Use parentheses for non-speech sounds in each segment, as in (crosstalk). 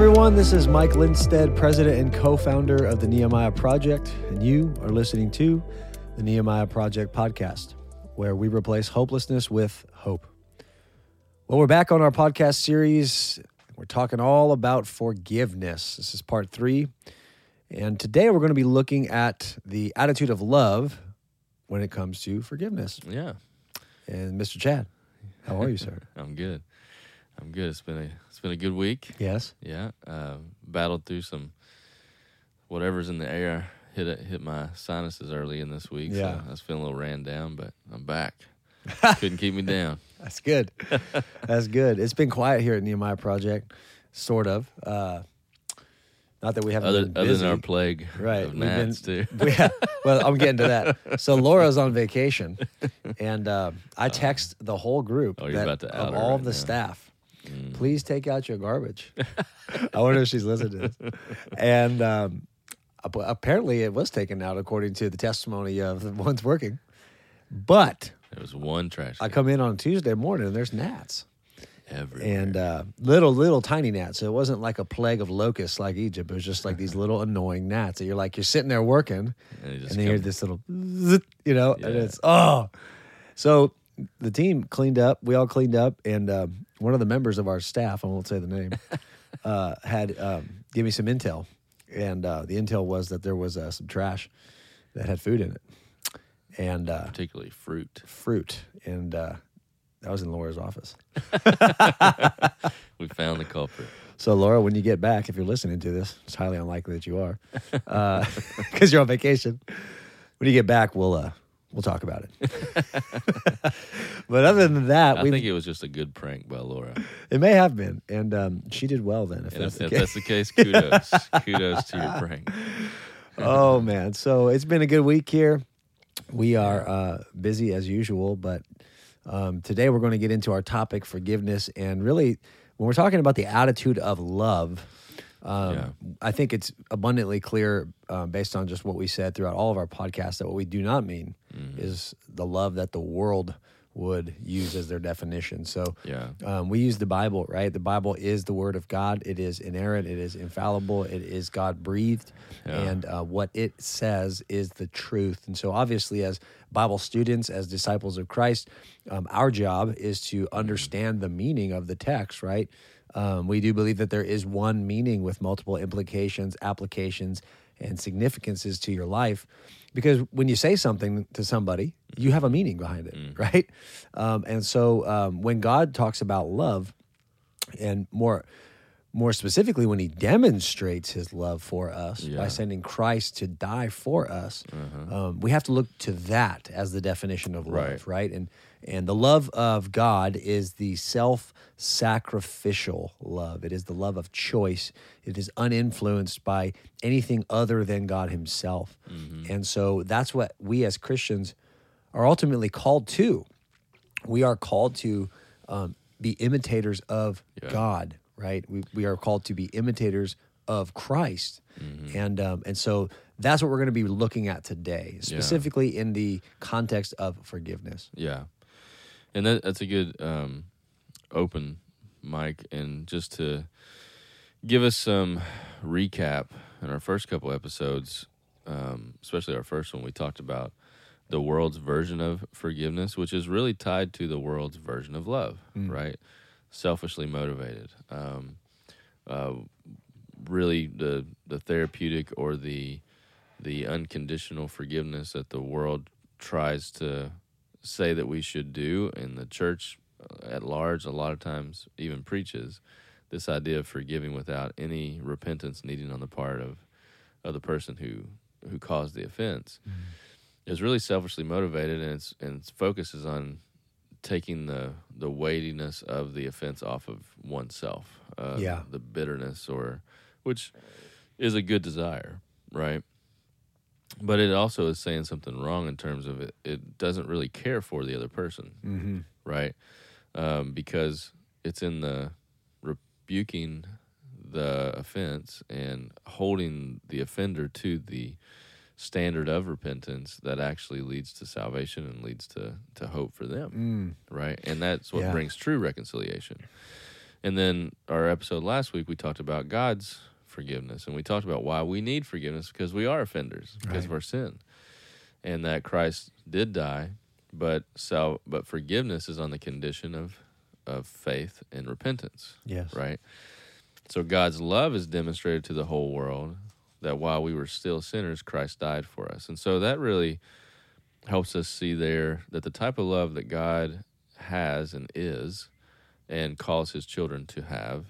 everyone. This is Mike Lindstead, president and co founder of the Nehemiah Project, and you are listening to the Nehemiah Project podcast, where we replace hopelessness with hope. Well, we're back on our podcast series. We're talking all about forgiveness. This is part three. And today we're going to be looking at the attitude of love when it comes to forgiveness. Yeah, And Mr. Chad, how are you, sir? (laughs) I'm good. I'm good. It's been a it's been a good week. yes. Yeah, uh, battled through some whatever's in the air. Hit it, hit my sinuses early in this week. Yeah. so I was feeling a little ran down, but I'm back. (laughs) Couldn't keep me down. That's good. That's good. It's been quiet here at Nehemiah Project, sort of. Uh, not that we haven't Other been other busy. than our plague right? of we've been- gnats too. (laughs) we ha- well, I'm getting to that. So Laura's on vacation, (laughs) and uh, I text the whole group Oh, that about to of all right the now. staff. Mm. Please take out your garbage. I wonder if she's listening to this. And um, apparently, it was taken out according to the testimony of the ones working. But There was one trash I can come in on Tuesday morning, and there's gnats. everywhere. and uh, little little tiny gnats. So it wasn't like a plague of locusts like Egypt. It was just like these (laughs) little annoying gnats. that you're like you're sitting there working, And and then you hear this little, you know, and it's oh. So the team cleaned up. We all cleaned up, and um, one of the members of our staff, I won't say the name, (laughs) uh, had um, give me some intel, and uh, the intel was that there was uh, some trash that had food in it, and uh, particularly fruit. fruit, and uh, that was in Laura's office. (laughs) We found the culprit. So, Laura, when you get back, if you're listening to this, it's highly unlikely that you are, (laughs) because you're on vacation. When you get back, we'll uh, we'll talk about it. (laughs) but other than that, I we think it was just a good prank by Laura. it may have been, and um, she did well then. If And that's if, the if case. that's the case, kudos. (laughs) kudos to your prank. oh man, so it's been a good week here. We are uh, busy as usual, but um, today we're going to get into our topic forgiveness, and really, when we're talking about the attitude of love. Um, Yeah. I think it's abundantly clear, uh, based on just what we said throughout all of our podcasts, that what we do not mean Mm-hmm. is the love that the world would use as their definition. So, Yeah. um, we use the Bible, right? The Bible is the Word of God. It is inerrant. It is infallible. It is God breathed, Yeah. and uh, what it says is the truth. And so, obviously, as Bible students, as disciples of Christ, um, our job is to understand the meaning of the text, right? Um, we do believe that there is one meaning with multiple implications, applications, and significances to your life. Because when you say something to somebody, you have a meaning behind it, right? Um, and so um, when God talks about love, and more more specifically when he demonstrates his love for us by sending christ to die for us um, we have to look to that as the definition of love Right. right and and the love of god is the self-sacrificial love. It is the love of choice. It is uninfluenced by anything other than god himself. And so that's what we as christians are ultimately called to. We are called to um, be imitators of Yeah. God, right? We, we are called to be imitators of Christ, and um, and so that's what we're going to be looking at today, specifically in the context of forgiveness. Yeah, and that, that's a good um, open mic, and just to give us some recap in our first couple episodes, um, especially our first one, we talked about the world's version of forgiveness, which is really tied to the world's version of love, right? Selfishly motivated. Um, uh, really, the the therapeutic or the the unconditional forgiveness that the world tries to say that we should do, and the church uh, at large, a lot of times even preaches this idea of forgiving without any repentance needing on the part of of the person who who caused the offense is really selfishly motivated, and its and its focus is on taking the the weightiness of the offense off of oneself, uh, Yeah. the bitterness or which is a good desire, right? But it also is saying something wrong in terms of it. It doesn't really care for the other person, Mm-hmm. right? Um, because it's in the rebuking the offense and holding the offender to the standard of repentance that actually leads to salvation and leads to, to hope for them, Mm. right? And that's what Yeah. brings true reconciliation. And then our episode last week, we talked about God's forgiveness, and we talked about why we need forgiveness because we are offenders because of our sin, and that Christ did die, but so but forgiveness is on the condition of of faith and repentance, Yes. right? So God's love is demonstrated to the whole world that while we were still sinners, Christ died for us, and so that really helps us see there that the type of love that God has and is and calls his children to have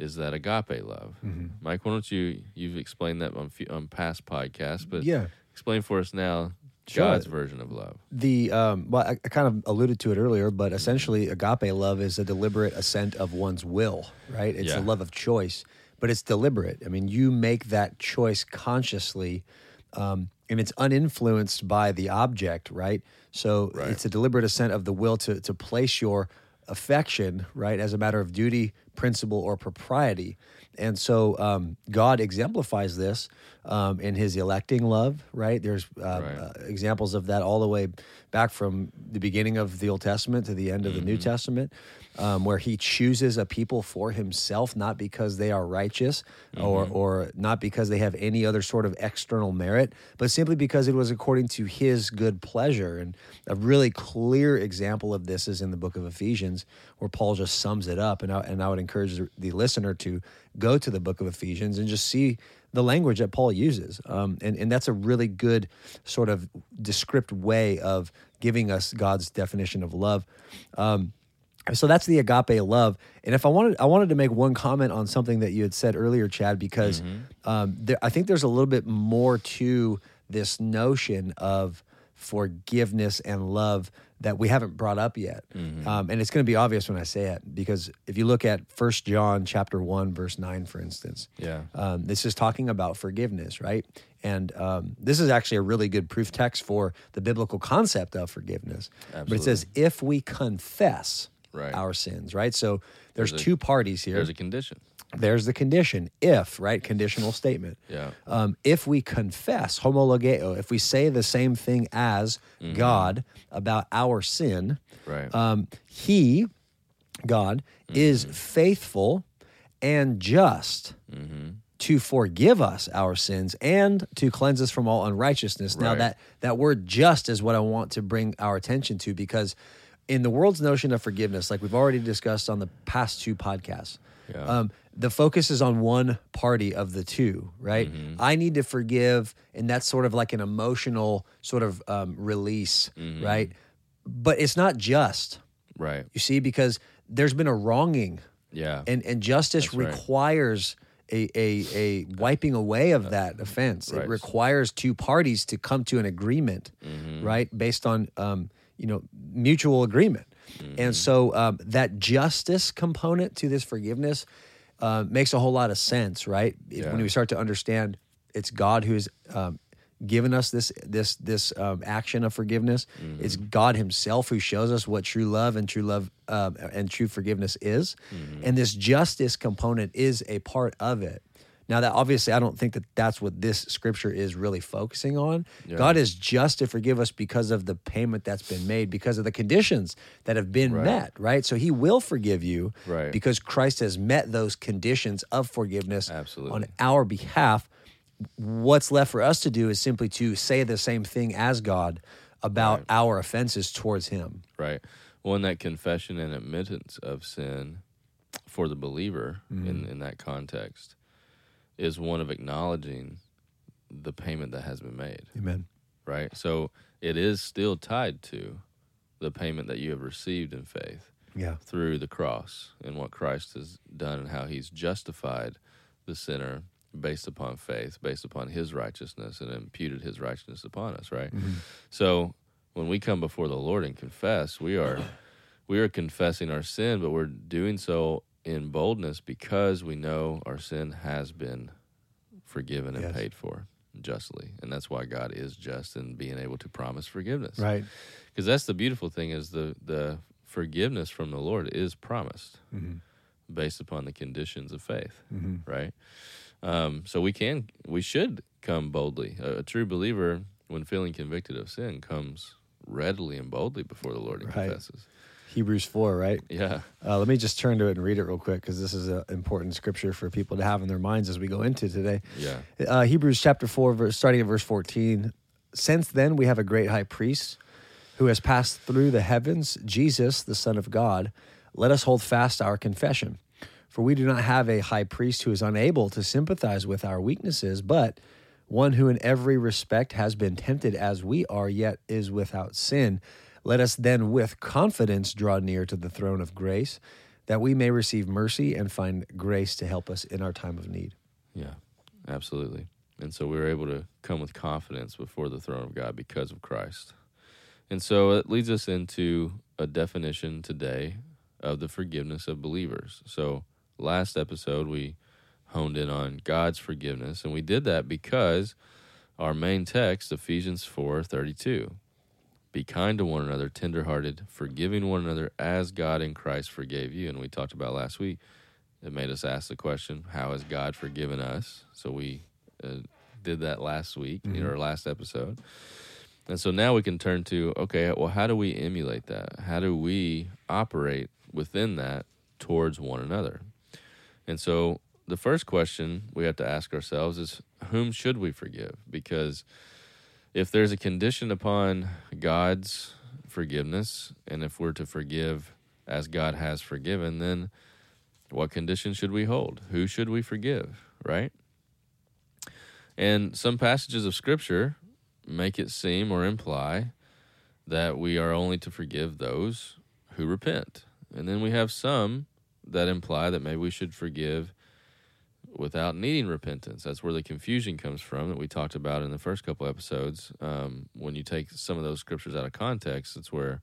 is that agape love. Mm-hmm. Mike, why don't you you've explained that on on past podcasts, but yeah. explain for us now Sure. God's version of love. The um, well, I, I kind of alluded to it earlier, but essentially, agape love is a deliberate assent of one's will, right? It's Yeah. a love of choice, but it's deliberate. I mean, you make that choice consciously, um, and it's uninfluenced by the object, right? So Right. it's a deliberate assent of the will to to place your affection, right, as a matter of duty, principle, or propriety. And so um, God exemplifies this um, in His electing love, right? There's uh, Right. uh, examples of that all the way back from the beginning of the Old Testament to the end of the New Testament, um, where He chooses a people for Himself, not because they are righteous or or not because they have any other sort of external merit, but simply because it was according to His good pleasure. And a really clear example of this is in the book of Ephesians, where Paul just sums it up. And I, and I would encourage the- listener to go to the book of Ephesians and just see the language that Paul uses. Um, and, and that's a really good sort of descriptive way of giving us God's definition of love. Um, so that's the agape love. And if I wanted, I wanted to make one comment on something that you had said earlier, Chad, because um, there, I think there's a little bit more to this notion of forgiveness and love that we haven't brought up yet. Um, and it's going to be obvious when I say it, because if you look at First John chapter one, verse nine, for instance, Yeah. um, this is talking about forgiveness, right? And um, this is actually a really good proof text for the biblical concept of forgiveness. But it says, if we confess Right. our sins, right? So there's, There's a- two parties here. There's a condition. There's the condition, if, right? Conditional statement. Yeah. Um, if we confess, homologeo, if we say the same thing as God about our sin, Right. um, He, God, is faithful and just to forgive us our sins and to cleanse us from all unrighteousness. Now that that word "just" is what I want to bring our attention to because in the world's notion of forgiveness, like we've already discussed on the past two podcasts. Yeah. Um, the focus is on one party of the two, right? I need to forgive, and that's sort of like an emotional sort of um, release, right? But it's not just, right. you see, because there's been a wronging, Yeah. and and justice That's right. requires a, a a wiping away of that offense. Right. It requires two parties to come to an agreement, Mm-hmm. right, based on um, you know mutual agreement. Mm-hmm. And so um, that justice component to this forgiveness uh, makes a whole lot of sense, right? If- When we start to understand it's God who's um, given us this this this um, action of forgiveness. Mm-hmm. It's God Himself who shows us what true love and true love um, and true forgiveness is, Mm-hmm. and this justice component is a part of it. Now that obviously I don't think that that's what this scripture is really focusing on. Yeah. God is just to forgive us because of the payment that's been made, because of the conditions that have been Right. met, right? So he will forgive you Right. because Christ has met those conditions of forgiveness Absolutely. on our behalf. What's left for us to do is simply to say the same thing as God about Right. our offenses towards him. Right. Well, in that confession and admittance of sin for the believer in, mm-hmm. in that context is one of acknowledging the payment that has been made, Amen. right? So it is still tied to the payment that you have received in faith Yeah. through the cross and what Christ has done and how he's justified the sinner based upon faith, based upon his righteousness and imputed his righteousness upon us, right? Mm-hmm. So when we come before the Lord and confess, we are we are confessing our sin, but we're doing so in boldness because we know our sin has been forgiven and Yes. paid for justly. And that's why God is just in being able to promise forgiveness Right. because that's the beautiful thing is the the forgiveness from the Lord is promised based upon the conditions of faith, right? Um, so we can we should come boldly. A, a true believer, when feeling convicted of sin, comes readily and boldly before the Lord and Right. confesses. Hebrews 4, right? Yeah. Uh, let me just turn to it and read it real quick because this is an important scripture for people to have in their minds as we go into today. Yeah. Uh, Hebrews chapter 4, verse, starting at verse 14. Since then, we have a great high priest who has passed through the heavens, Jesus, the Son of God. Let us hold fast our confession. For we do not have a high priest who is unable to sympathize with our weaknesses, but one who in every respect has been tempted as we are, yet is without sin. Let us then with confidence draw near to the throne of grace, that we may receive mercy and find grace to help us in our time of need. Yeah. Absolutely. And so we were able to come with confidence before the throne of God because of Christ. And so it leads us into a definition today of the forgiveness of believers. So last episode we honed in on God's forgiveness, and we did that because our main text, Ephesians four thirty two. Be kind to one another, tenderhearted, forgiving one another as God in Christ forgave you. And we talked about last week. It made us ask the question, how has God forgiven us? So we uh, did that last week in our last episode. And so now we can turn to okay, well, how do we emulate that? How do we operate within that towards one another? And so the first question we have to ask ourselves is whom should we forgive? Because if there's a condition upon God's forgiveness, and if we're to forgive as God has forgiven, then what condition should we hold? Who should we forgive, right? And some passages of Scripture make it seem or imply that we are only to forgive those who repent. And then we have some that imply that maybe we should forgive without needing repentance. That's where the confusion comes from that we talked about in the first couple episodes. Um, when you take some of those scriptures out of context, it's where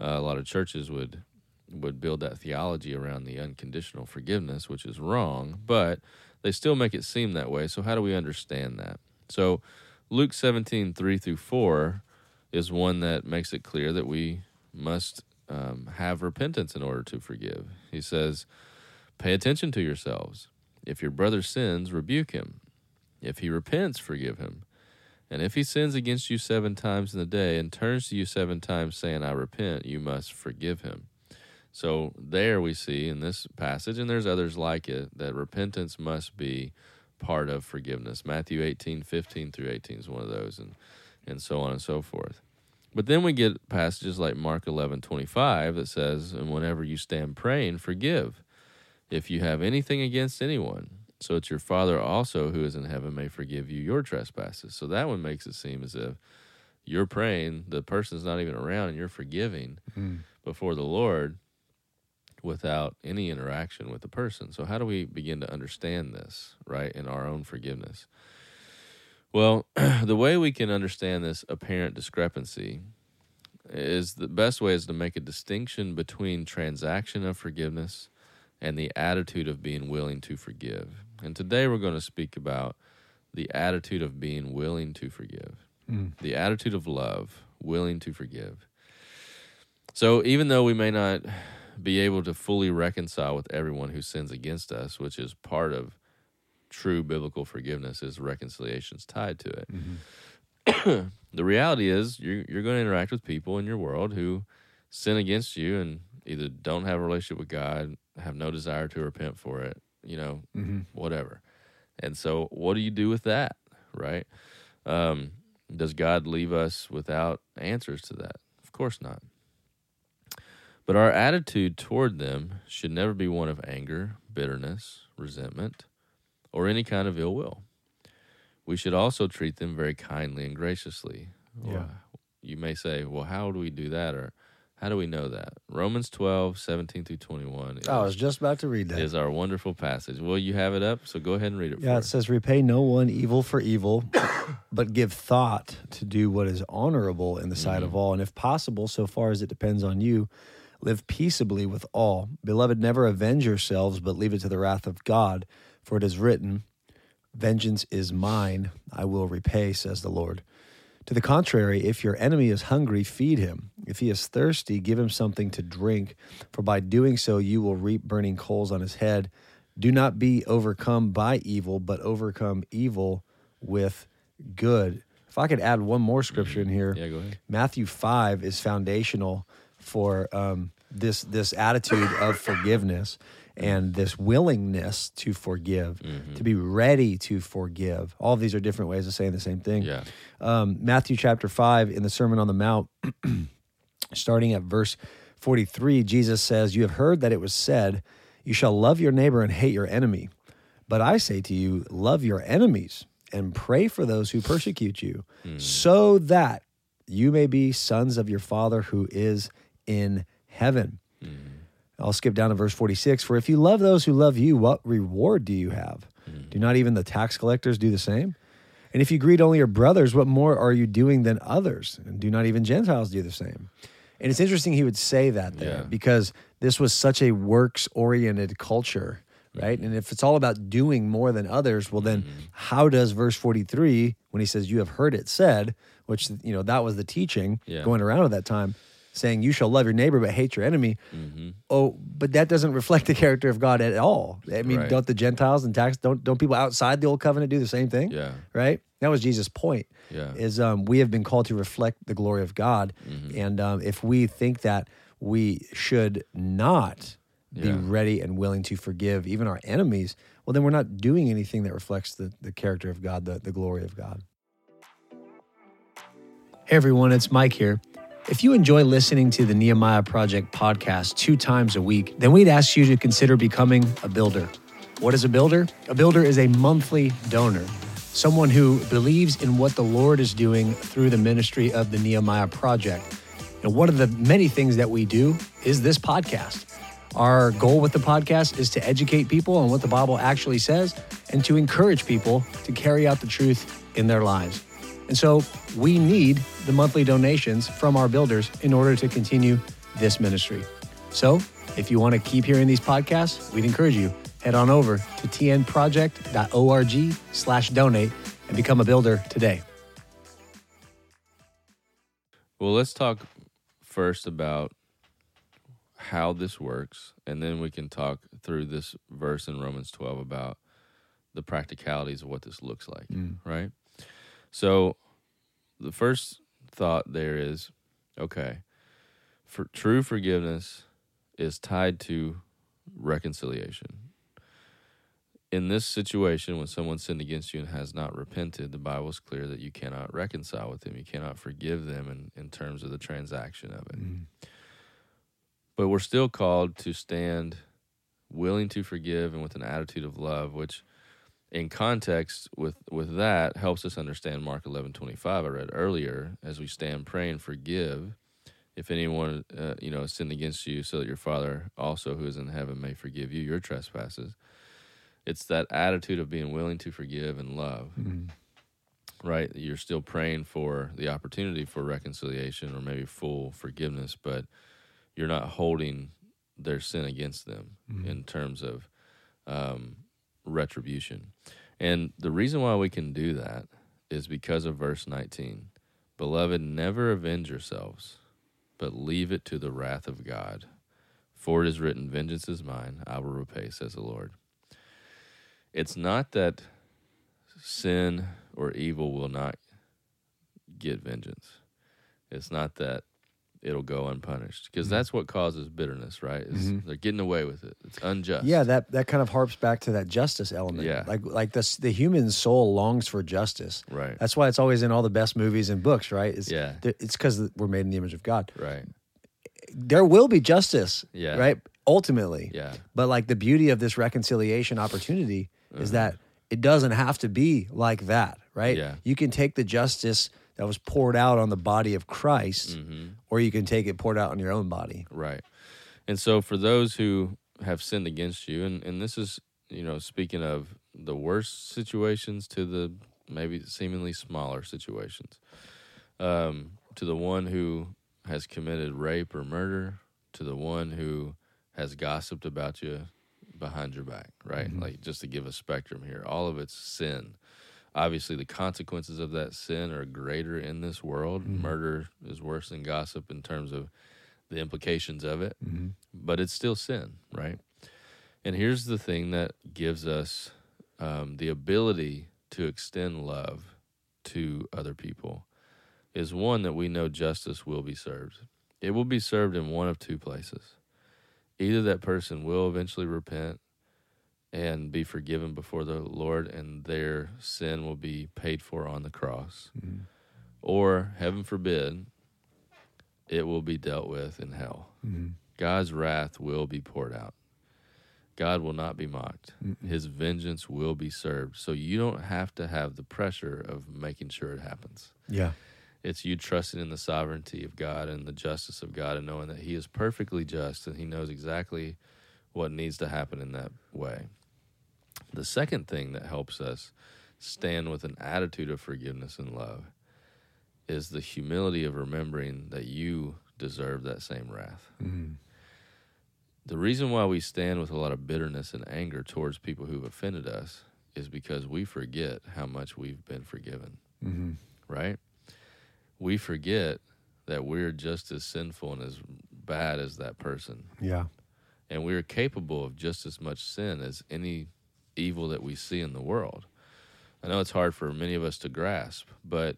uh, a lot of churches would would build that theology around the unconditional forgiveness, which is wrong, but they still make it seem that way. So how do we understand that? So Luke 17, 3 through 4 is one that makes it clear that we must um, have repentance in order to forgive. He says, Pay attention to yourselves. If your brother sins, rebuke him. If he repents, forgive him. And if he sins against you seven times in the day and turns to you seven times saying, I repent, you must forgive him. So there we see in this passage, and there's others like it, that repentance must be part of forgiveness. Matthew 18, 15 through 18 is one of those, and, and so on and so forth. But then we get passages like Mark 11, 25 that says, And whenever you stand praying, forgive if you have anything against anyone. So it's your Father also who is in heaven may forgive you your trespasses. So that one makes it seem as if you're praying, the person's not even around, and you're forgiving mm. before the Lord without any interaction with the person. So, how do we begin to understand this, right, in our own forgiveness? Well, (clears throat) the way we can understand this apparent discrepancy is the best way is to make a distinction between transaction of forgiveness and the attitude of being willing to forgive. And today we're going to speak about the attitude of being willing to forgive, mm. the attitude of love, willing to forgive. So, even though we may not be able to fully reconcile with everyone who sins against us, which is part of true biblical forgiveness, is reconciliation's tied to it. Mm-hmm. (clears throat) the reality is, you're, you're going to interact with people in your world who sin against you and either don't have a relationship with God, have no desire to repent for it, you know, whatever. And so, what do you do with that, right? Um, does God leave us without answers to that? Of course not. But our attitude toward them should never be one of anger, bitterness, resentment, or any kind of ill will. We should also treat them very kindly and graciously. Yeah. Well, you may say, well, how do we do that? Or how do we know that? Romans 12, 17 through 21 is, I was just about to read that. is our wonderful passage. Well, you have it up, so go ahead and read it Yeah, it says, Repay no one evil for evil, (coughs) but give thought to do what is honorable in the sight of mm-hmm. all. And if possible, so far as it depends on you, live peaceably with all. Beloved, never avenge yourselves, but leave it to the wrath of God. For it is written, Vengeance is mine, I will repay, says the Lord. To the contrary, if your enemy is hungry, feed him. If he is thirsty, give him something to drink, for by doing so you will reap burning coals on his head. Do not be overcome by evil, but overcome evil with good. If I could add one more scripture in here, Yeah, go ahead. Matthew 5 is foundational for um, this this attitude of forgiveness and this willingness to forgive, Mm-hmm. to be ready to forgive. All of these are different ways of saying the same thing. Yeah. Um, Matthew chapter 5 in the Sermon on the Mount, (clears throat) starting at verse 43, Jesus says, You have heard that it was said, You shall love your neighbor and hate your enemy. But I say to you, love your enemies and pray for those who persecute you, so that you may be sons of your Father who is in heaven. I'll skip down to verse 46. For if you love those who love you, what reward do you have? Mm-hmm. Do not even the tax collectors do the same? And if you greet only your brothers, what more are you doing than others? And do not even Gentiles do the same? And it's interesting he would say that there Yeah. because this was such a works oriented culture, mm-hmm. right? And if it's all about doing more than others, well, then mm-hmm. how does verse 43, when he says, You have heard it said, which, you know, that was the teaching Yeah. going around at that time, saying, You shall love your neighbor but hate your enemy. Mm-hmm. Oh, but that doesn't reflect the character of God at all. I mean, Right. don't the Gentiles and tax, don't, don't people outside the old covenant do the same thing? Yeah. right? That was Jesus' point. Yeah. Is um, we have been called to reflect the glory of God, Mm-hmm. and um, if we think that we should not be Yeah. ready and willing to forgive even our enemies, well, then we're not doing anything that reflects the, the character of God, the, the glory of God. Hey everyone, it's Mike here. If you enjoy listening to the Nehemiah Project podcast two times a week, then we'd ask you to consider becoming a builder. What is a builder? A builder is a monthly donor, someone who believes in what the Lord is doing through the ministry of the Nehemiah Project. And one of the many things that we do is this podcast. Our goal with the podcast is to educate people on what the Bible actually says and to encourage people to carry out the truth in their lives. And so we need the monthly donations from our builders in order to continue this ministry. So if you want to keep hearing these podcasts, we'd encourage you head on over to tnproject.org slash donate and become a builder today. Well, let's talk first about how this works, and then we can talk through this verse in Romans 12 about the practicalities of what this looks like, mm. right? So, the first thought there is okay, for true forgiveness is tied to reconciliation. In this situation, when someone sinned against you and has not repented, the Bible is clear that you cannot reconcile with them. You cannot forgive them in, in terms of the transaction of it. Mm-hmm. But we're still called to stand willing to forgive and with an attitude of love, which in context with, with that helps us understand Mark eleven twenty five I read earlier as we stand praying forgive if anyone uh, you know sinned against you so that your father also who is in heaven may forgive you your trespasses. It's that attitude of being willing to forgive and love right? You're still praying for the opportunity for reconciliation or maybe full forgiveness but you're not holding their sin against them in terms of um, retribution. And the reason why we can do that is because of verse 19 beloved never avenge yourselves but leave it to the wrath of god. For it is written vengeance is mine i will repay says the lord. It's not that sin or evil will not get vengeance. It's not that it'll go unpunished because that's what causes bitterness, right? Is they're getting away with it. It's unjust. Yeah, that, that kind of harps back to that justice element. Yeah. Like like this the human soul longs for justice. Right. That's why it's always in all the best movies and books, right? It's, Yeah. It's because we're made in the image of God. Right. There will be justice. Yeah. Right. Ultimately. Yeah. But like the beauty of this reconciliation opportunity is Uh-huh. that it doesn't have to be like that, right? Yeah. You can take the justice that was poured out on the body of Christ, Mm-hmm. or you can take it poured out on your own body. Right. And so for those who have sinned against you, and, and this is, you know, speaking of the worst situations to the maybe seemingly smaller situations, um, to the one who has committed rape or murder, to the one who has gossiped about you behind your back, right? Like just to give a spectrum here, all of it's sin. Obviously, the consequences of that sin are greater in this world. Murder is worse than gossip in terms of the implications of it, but it's still sin, right? And here's the thing that gives us um, the ability to extend love to other people is one that we know justice will be served. It will be served in one of two places. either that person will eventually repent and be forgiven before the Lord, and their sin will be paid for on the cross, Mm-hmm. or heaven forbid, it will be dealt with in hell. Mm-hmm. God's wrath will be poured out. God will not be mocked. His vengeance will be served. So you don't have to have the pressure of making sure it happens. Yeah. It's you trusting in the sovereignty of God and the justice of God and knowing that He is perfectly just and He knows exactly what needs to happen in that way. The second thing that helps us stand with an attitude of forgiveness and love is the humility of remembering that you deserve that same wrath. Mm-hmm. The reason why we stand with a lot of bitterness and anger towards people who've offended us is because we forget how much we've been forgiven, Mm-hmm. right? We forget that we're just as sinful and as bad as that person. Yeah. And we're capable of just as much sin as any evil that we see in the world. I know it's hard for many of us to grasp, but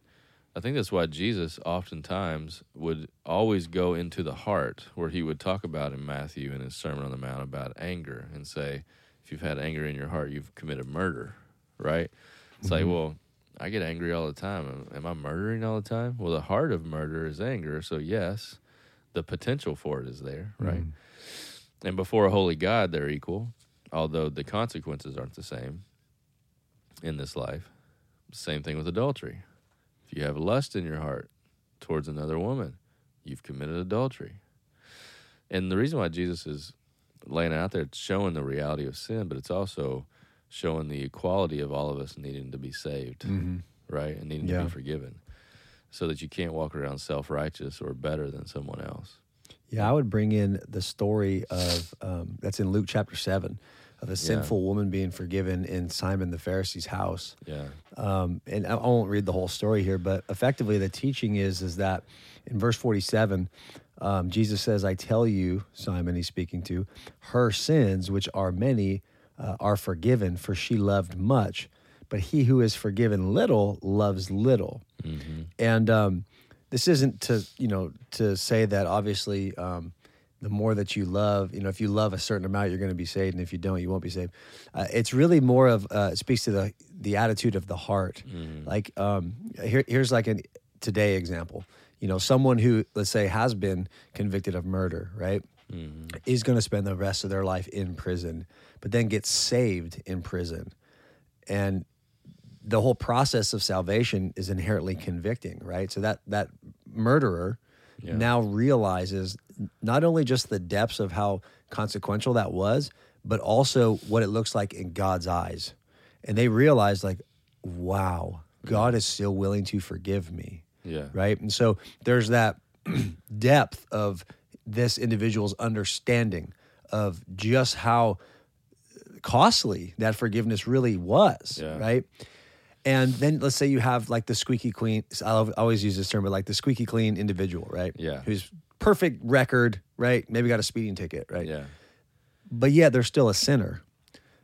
I think that's why Jesus oftentimes would always go into the heart, where he would talk about in Matthew in his Sermon on the Mount about anger and say, if you've had anger in your heart, you've committed murder, right? It's like, mm-hmm. well, I get angry all the time. Am I murdering all the time? Well, the heart of murder is anger. So, yes, the potential for it is there, right? Mm. And before a holy God, they're equal, although the consequences aren't the same in this life. Same thing with adultery. If you have lust in your heart towards another woman, you've committed adultery. And the reason why Jesus is laying it out there, it's showing the reality of sin, but it's also showing the equality of all of us needing to be saved, Mm-hmm. right? And needing to be forgiven. So that you can't walk around self righteous or better than someone else. Yeah, I would bring in the story of um, that's in Luke chapter seven of a sinful woman being forgiven in Simon the Pharisee's house. Yeah. Um, and I I won't read the whole story here, but effectively the teaching is is that in verse forty seven, um, Jesus says, "I tell you, Simon, he's speaking to her sins, which are many, uh, are forgiven, for she loved much, but he who is forgiven little loves little." And um, this isn't to you know to say that obviously um, the more that you love, you know, if you love a certain amount, you're going to be saved, and if you don't, you won't be saved. Uh, it's really more of uh, it speaks to the the attitude of the heart. Like um, here, here's like an today example. You know, someone who let's say has been convicted of murder, right? Is going to spend the rest of their life in prison, but then gets saved in prison, and the whole process of salvation is inherently convicting, right? So that that murderer Yeah. now realizes not only just the depths of how consequential that was, but also what it looks like in God's eyes. And they realize like, wow, God is still willing to forgive me Yeah. right? And so there's that (clears throat) depth of this individual's understanding of just how costly that forgiveness really was, Yeah. right? And then let's say you have like the squeaky clean. I always use this term, but like the squeaky clean individual, right? Yeah. Who's perfect record, right? Maybe got a speeding ticket, right? Yeah. but yeah, they're still a sinner.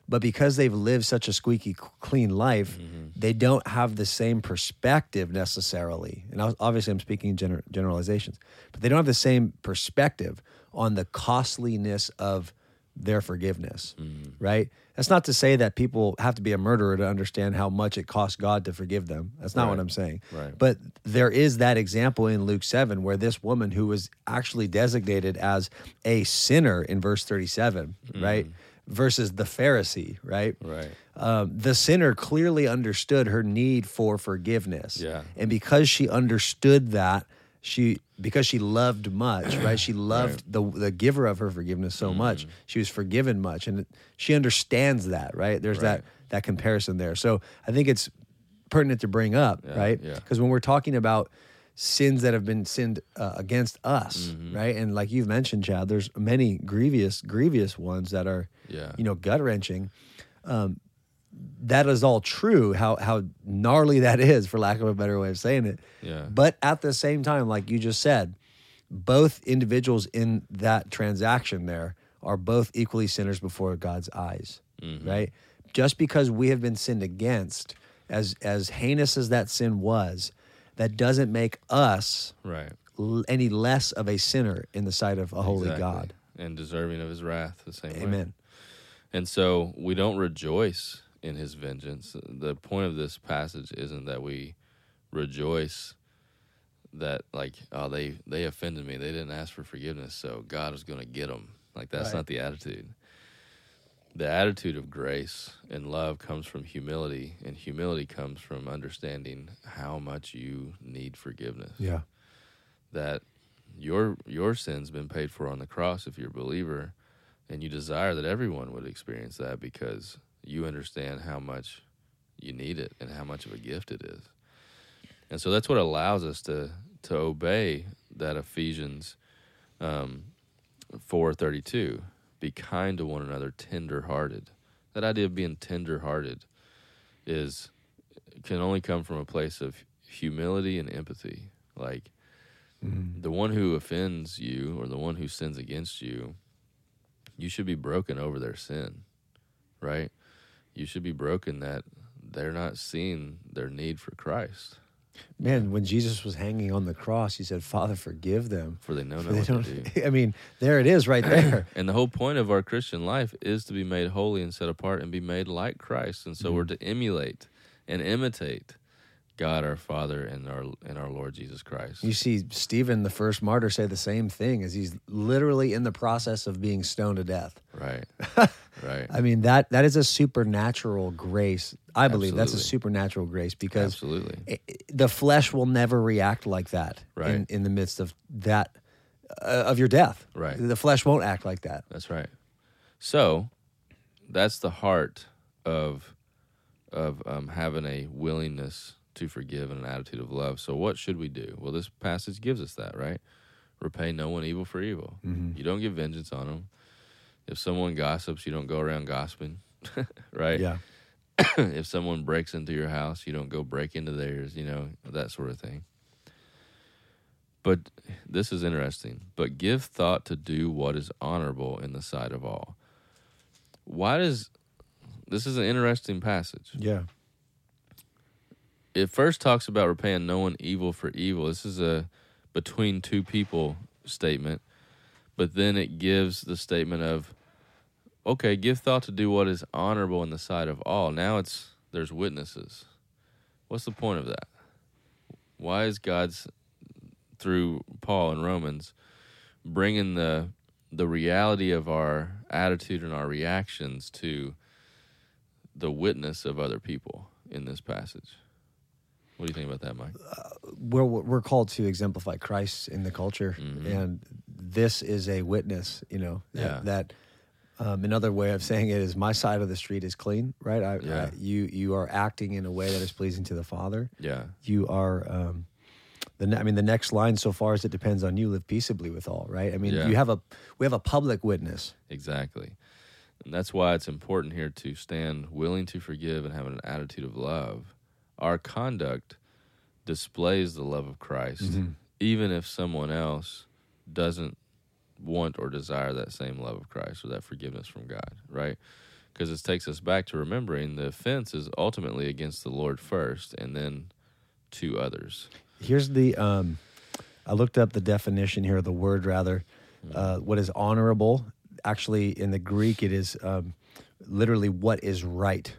But because they've lived such a squeaky clean life, mm-hmm. they don't have the same perspective necessarily. And I- obviously, I'm speaking gener- generalizations, but they don't have the same perspective on the costliness of their forgiveness, right? That's not to say that people have to be a murderer to understand how much it costs God to forgive them. That's not what I'm saying. Right. But there is that example in Luke 7 where this woman who was actually designated as a sinner in verse 37, right? Versus the Pharisee, right? Right. Um, the sinner clearly understood her need for forgiveness. Yeah. And because she understood that, she because she loved much, right? (clears throat) She loved the the giver of her forgiveness so much. She was forgiven much, and she understands that, right? There's that Right. that comparison there. So I think it's pertinent to bring up, Yeah, right? yeah. Because when we're talking about sins that have been sinned uh, against us, Mm-hmm. right? And like you've mentioned, Chad, there's many grievous, grievous ones that are, Yeah. you know, gut wrenching. Um, that is all true. How how gnarly that is, for lack of a better way of saying it. Yeah. But at the same time, like you just said, both individuals in that transaction there are both equally sinners before God's eyes, Mm-hmm. right? Just because we have been sinned against, as as heinous as that sin was, that doesn't make us Right. l- any less of a sinner in the sight of a holy Exactly. God. and deserving of his wrath the same way. Amen. And so we don't rejoice in his vengeance. The point of this passage isn't that we rejoice that like oh they they offended me. They didn't ask for forgiveness, so God is going to get them. Like that's Right. not the attitude. The attitude of grace and love comes from humility, and humility comes from understanding how much you need forgiveness Yeah. that your your sin's been paid for on the cross if you're a believer and you desire that everyone would experience that because you understand how much you need it and how much of a gift it is. And so that's what allows us to to obey that Ephesians um, 4:32 be kind to one another tender-hearted. That idea of being tender-hearted is can only come from a place of humility and empathy. Like the one who offends you or the one who sins against you, you should be broken over their sin, right? You should be broken that they're not seeing their need for Christ, Man, when Jesus was hanging on the cross, he said, Father, forgive them. for they know For not they what to do. (laughs) I mean, there it is right there. (clears throat) And the whole point of our Christian life is to be made holy and set apart and be made like Christ. And so mm-hmm. we're to emulate and imitate God our Father and our and our Lord Jesus Christ. You see Stephen, the first martyr, say the same thing as he's literally in the process of being stoned to death. Right. (laughs) right. I mean that that is a supernatural grace. I believe that's a supernatural grace because Absolutely. i- i- the flesh will never react like that in, Right. in the midst of that uh, of your death. Right. The flesh won't act like that. That's right. So that's the heart of of um, having a willingness to forgive and an attitude of love. So what should we do? Well, this passage gives us that, right? Repay no one evil for evil. Mm-hmm. You don't give vengeance on them. If someone gossips, you don't go around gossiping, (laughs) right? Yeah. (clears throat) if someone breaks into your house, you don't go break into theirs, you know, that sort of thing. But this is interesting. But give thought to do what is honorable in the sight of all. Why does this is an interesting passage? Yeah. It first talks about repaying no one evil for evil. This is a between two people statement, but then it gives the statement of okay, give thought to do what is honorable in the sight of all. Now it's there's witnesses. What's the point of that? Why is God's through Paul in Romans bringing the the reality of our attitude and our reactions to the witness of other people in this passage? What do you think about that, Mike? we're we're called to exemplify Christ in the culture, Mhm. and this is a witness. You know that, Yeah. that um, another way of saying it is my side of the street is clean, right? I, Yeah. I, you you are acting in a way that is pleasing to the Father. Yeah, You are. Um, the I mean, the next line so far as it depends on you. Live peaceably with all, right? I mean, Yeah. you have a we have a public witness. exactly. And that's why it's important here to stand willing to forgive and have an attitude of love. Our conduct displays the love of Christ, even if someone else doesn't want or desire that same love of Christ or that forgiveness from God, right? Because it takes us back to remembering the offense is ultimately against the Lord first and then to others. Here's the. Um, I looked up the definition here, the word rather. Uh, what is honorable? Actually, in the Greek, it is um, literally what is right,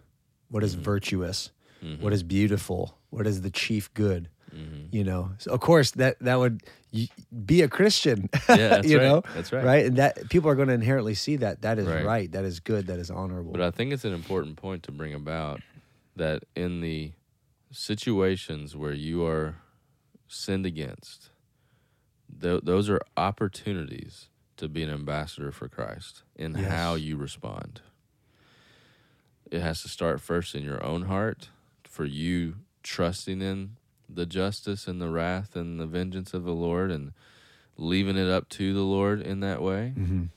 what is virtuous, what is beautiful, what is the chief good. Mm-hmm. You know, so of course that that would be a Christian. (laughs) Yeah, that's you right. know, That's right. Right, and that people are going to inherently see that that is Right. right. that is good, that is honorable. But I think it's an important point to bring about that in the situations where you are sinned against, th- those are opportunities to be an ambassador for Christ in Yes. how you respond. It has to start first in your own heart for you trusting in the justice and the wrath and the vengeance of the Lord and leaving it up to the Lord in that way Mhm.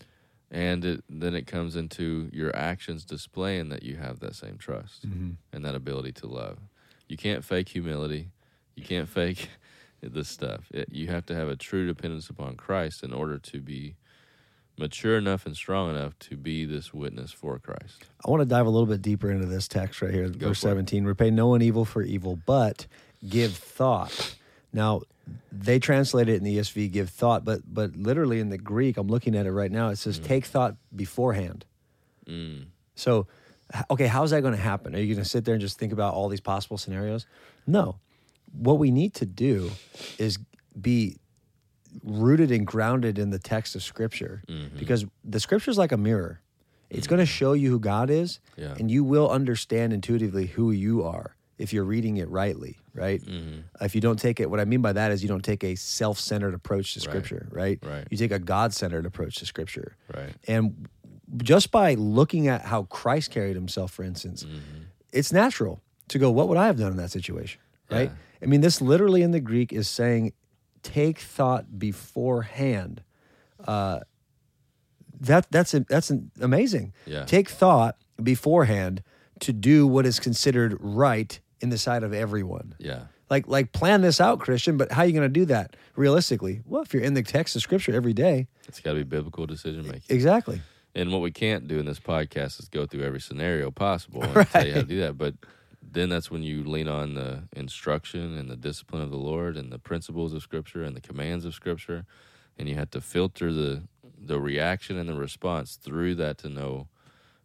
and it, then it comes into your actions displaying that you have that same trust Mhm. and that ability to love. You can't fake humility. You can't fake (laughs) this stuff. It, you have to have a true dependence upon Christ in order to be mature enough and strong enough to be this witness for Christ. I want to dive a little bit deeper into this text right here, Go verse for it. 17. Repay no one evil for evil, but give thought. Now, they translate it in the ESV, give thought, but but literally in the Greek, I'm looking at it right now. It says take thought beforehand. Mm. So, okay, how's that going to happen? Are you going to sit there and just think about all these possible scenarios? No. What we need to do is be rooted and grounded in the text of Scripture Mm-hmm. because the Scripture is like a mirror. It's going to show you who God is, Yeah. and you will understand intuitively who you are if you're reading it rightly, right? Mm-hmm. If you don't take it, what I mean by that is you don't take a self centered approach to Scripture, right? Right. You take a God centered approach to Scripture. Right. And just by looking at how Christ carried himself, for instance, Mm-hmm. it's natural to go, what would I have done in that situation? Right? Yeah. I mean, this literally in the Greek is saying, take thought beforehand. Uh, that that's that's amazing. Yeah. Take thought beforehand to do what is considered right in the sight of everyone. Yeah. Like like plan this out, Christian. But how are you going to do that realistically? Well, if you're in the text of Scripture every day, It's got to be biblical decision making. exactly. And what we can't do in this podcast is go through every scenario possible (laughs) and tell you how to do that. But then that's when you lean on the instruction and the discipline of the Lord and the principles of Scripture and the commands of Scripture, and you have to filter the the reaction and the response through that to know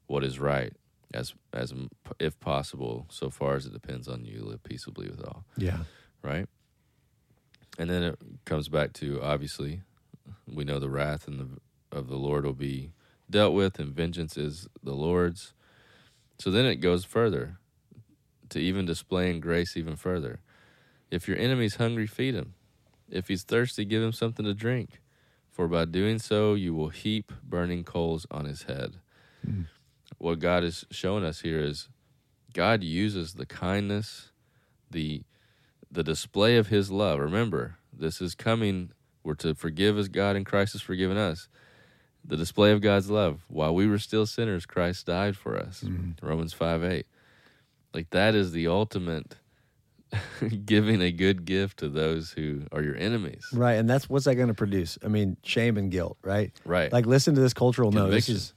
what is right, as as if possible, so far as it depends on you. Live peaceably with all Yeah. right? And then it comes back to obviously, we know the wrath and the of the Lord will be dealt with, and vengeance is the Lord's. So then it goes further to even displaying grace even further. If your enemy's hungry, feed him. If he's thirsty, give him something to drink. For by doing so, you will heap burning coals on his head. Hmm. What God is showing us here is God uses the kindness, the the display of his love. Remember, this is coming. We're to forgive as God in Christ has forgiven us. The display of God's love. While we were still sinners, Christ died for us. Hmm. Romans 5 8. Like that is the ultimate (laughs) giving a good gift to those who are your enemies. Right, and that's what's that going to produce? I mean, shame and guilt, right? Right. Like, listen to this cultural note. This is,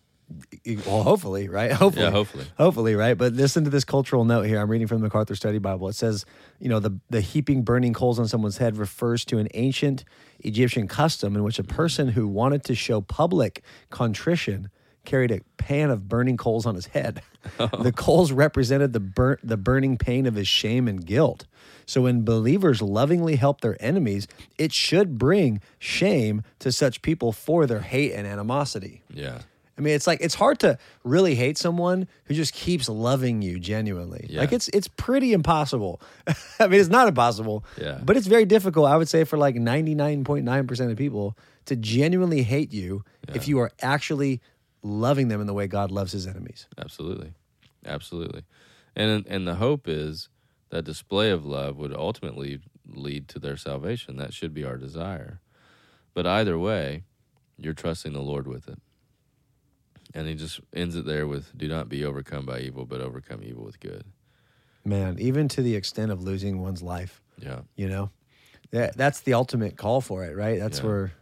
well, hopefully, right? (laughs) Hopefully, Yeah, hopefully. hopefully, right? But listen to this cultural note here. I'm reading from the MacArthur Study Bible. It says, you know, the the heaping burning coals on someone's head refers to an ancient Egyptian custom in which a person who wanted to show public contrition carried a pan of burning coals on his head. (laughs) the coals represented the burn, the burning pain of his shame and guilt. So when believers lovingly help their enemies, it should bring shame to such people for their hate and animosity. Yeah. I mean, it's like it's hard to really hate someone who just keeps loving you genuinely. Yeah. Like it's it's pretty impossible. (laughs) I mean, it's not impossible, Yeah. but it's very difficult. I would say for like ninety nine point nine percent of people to genuinely hate you if you are actually loving them in the way God loves His enemies. Absolutely, absolutely, and and the hope is that display of love would ultimately lead to their salvation. That should be our desire. But either way, you're trusting the Lord with it, and He just ends it there with, "Do not be overcome by evil, but overcome evil with good." Man, even to the extent of losing one's life, Yeah, you know, that that's the ultimate call for it, right? That's Yeah. where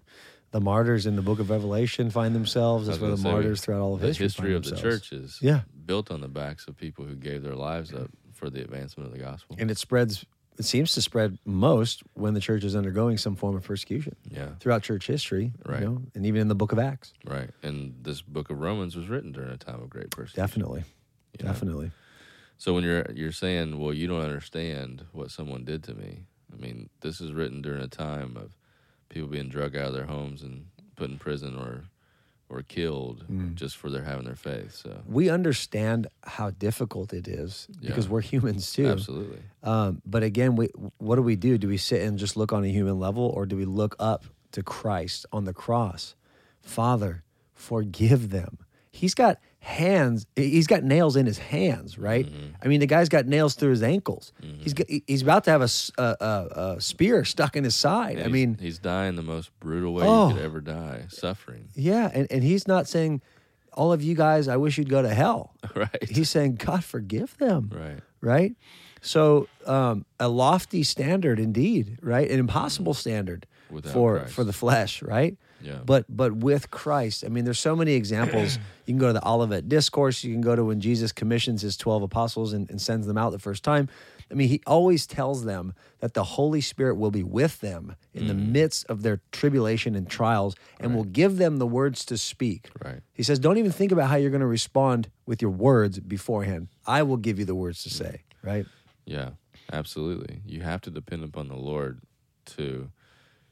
the martyrs in the Book of Revelation find themselves. That's where the say, martyrs throughout all of the history, of the themselves. church is Yeah. built on the backs of people who gave their lives up for the advancement of the gospel. and it spreads it seems to spread most when the church is undergoing some form of persecution yeah, throughout church history Right. you know and even in the book of acts right. And this book of Romans was written during a time of great persecution. definitely you know? definitely So when you're you're saying, well, you don't understand what someone did to me. I mean, this is written during a time of people being drug out of their homes and put in prison or or killed Mm. just for their having their faith. So we understand how difficult it is because Yeah. we're humans too absolutely, um, but again we, what do we do do we sit and just look on a human level or do we look up to christ on the cross father forgive them he's got hands he's got nails in his hands right Mm-hmm. i mean the guy's got nails through his ankles he's got, he's about to have a spear (laughs) stuck in his side And i mean he's dying the most brutal way Oh. you could ever die, suffering. yeah and, and he's not saying all of you guys i wish you'd go to hell (laughs) right, he's saying god forgive them right, right? So um, a lofty standard indeed, right? An impossible standard Without for Christ. for the flesh, right? Yeah, But but with Christ, I mean, there's so many examples. (clears throat) you can go to the Olivet Discourse. You can go to when Jesus commissions his twelve apostles and, and sends them out the first time. I mean, he always tells them that the Holy Spirit will be with them in the midst of their tribulation and trials and will give them the words to speak. Right. He says, Don't even think about how you're going to respond with your words beforehand. I will give you the words to say, right? Yeah, absolutely. You have to depend upon the Lord to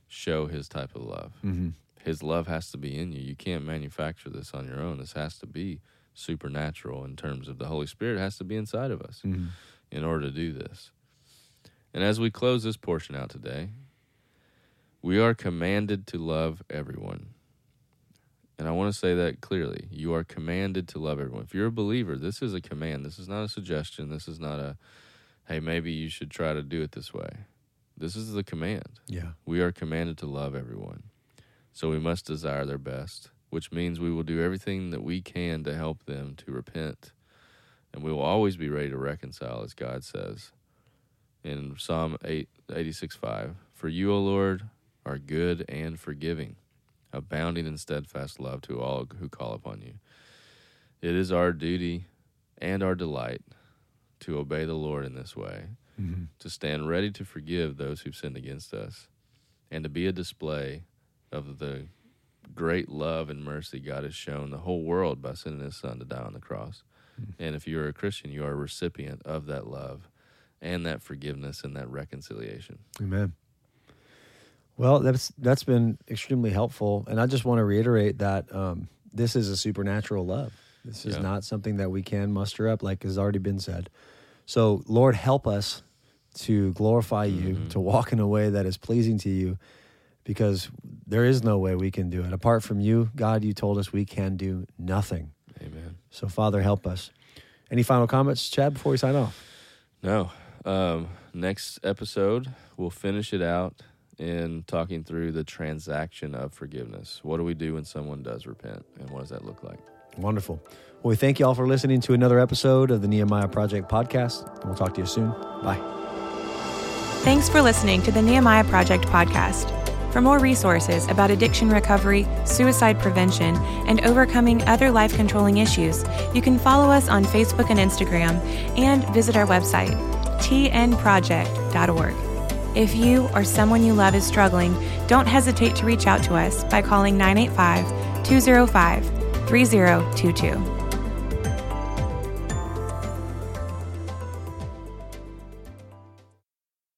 show His type of love. Mm-hmm. His love has to be in you. You can't manufacture this on your own. This has to be supernatural in terms of the Holy Spirit has to be inside of us mm-hmm. in order to do this. And as we close this portion out today, we are commanded to love everyone. And I want to say that clearly. You are commanded to love everyone. If you're a believer, this is a command. This is not a suggestion. This is not a, hey, maybe you should try to do it this way. This is the command. Yeah. We are commanded to love everyone. So we must desire their best, which means we will do everything that we can to help them to repent. And we will always be ready to reconcile, as God says in Psalm 8, 86 5. For you, O Lord, are good and forgiving, abounding in steadfast love to all who call upon you. It is our duty and our delight to obey the Lord in this way, mm-hmm. to stand ready to forgive those who've sinned against us, and to be a display of the great love and mercy God has shown the whole world by sending His Son to die on the cross. And if you're a Christian, you are a recipient of that love and that forgiveness and that reconciliation. Amen. Well, that's that's been extremely helpful, and I just want to reiterate that um, this is a supernatural love. This is Yeah. not something that we can muster up, like has already been said. So, Lord, help us to glorify you, to walk in a way that is pleasing to you, because there is no way we can do it apart from you, God. You told us we can do nothing. Amen. So, Father, help us. Any final comments, Chad, before we sign off? No. Um, next episode, we'll finish it out in talking through the transaction of forgiveness. What do we do when someone does repent, and what does that look like? Wonderful. Well, we thank you all for listening to another episode of the Nehemiah Project podcast. And we'll talk to you soon. Bye. Thanks for listening to the Nehemiah Project podcast. For more resources about addiction recovery, suicide prevention, and overcoming other life controlling issues, you can follow us on Facebook and Instagram and visit our website, tnproject.org. If you or someone you love is struggling, don't hesitate to reach out to us by calling 985 205 3022.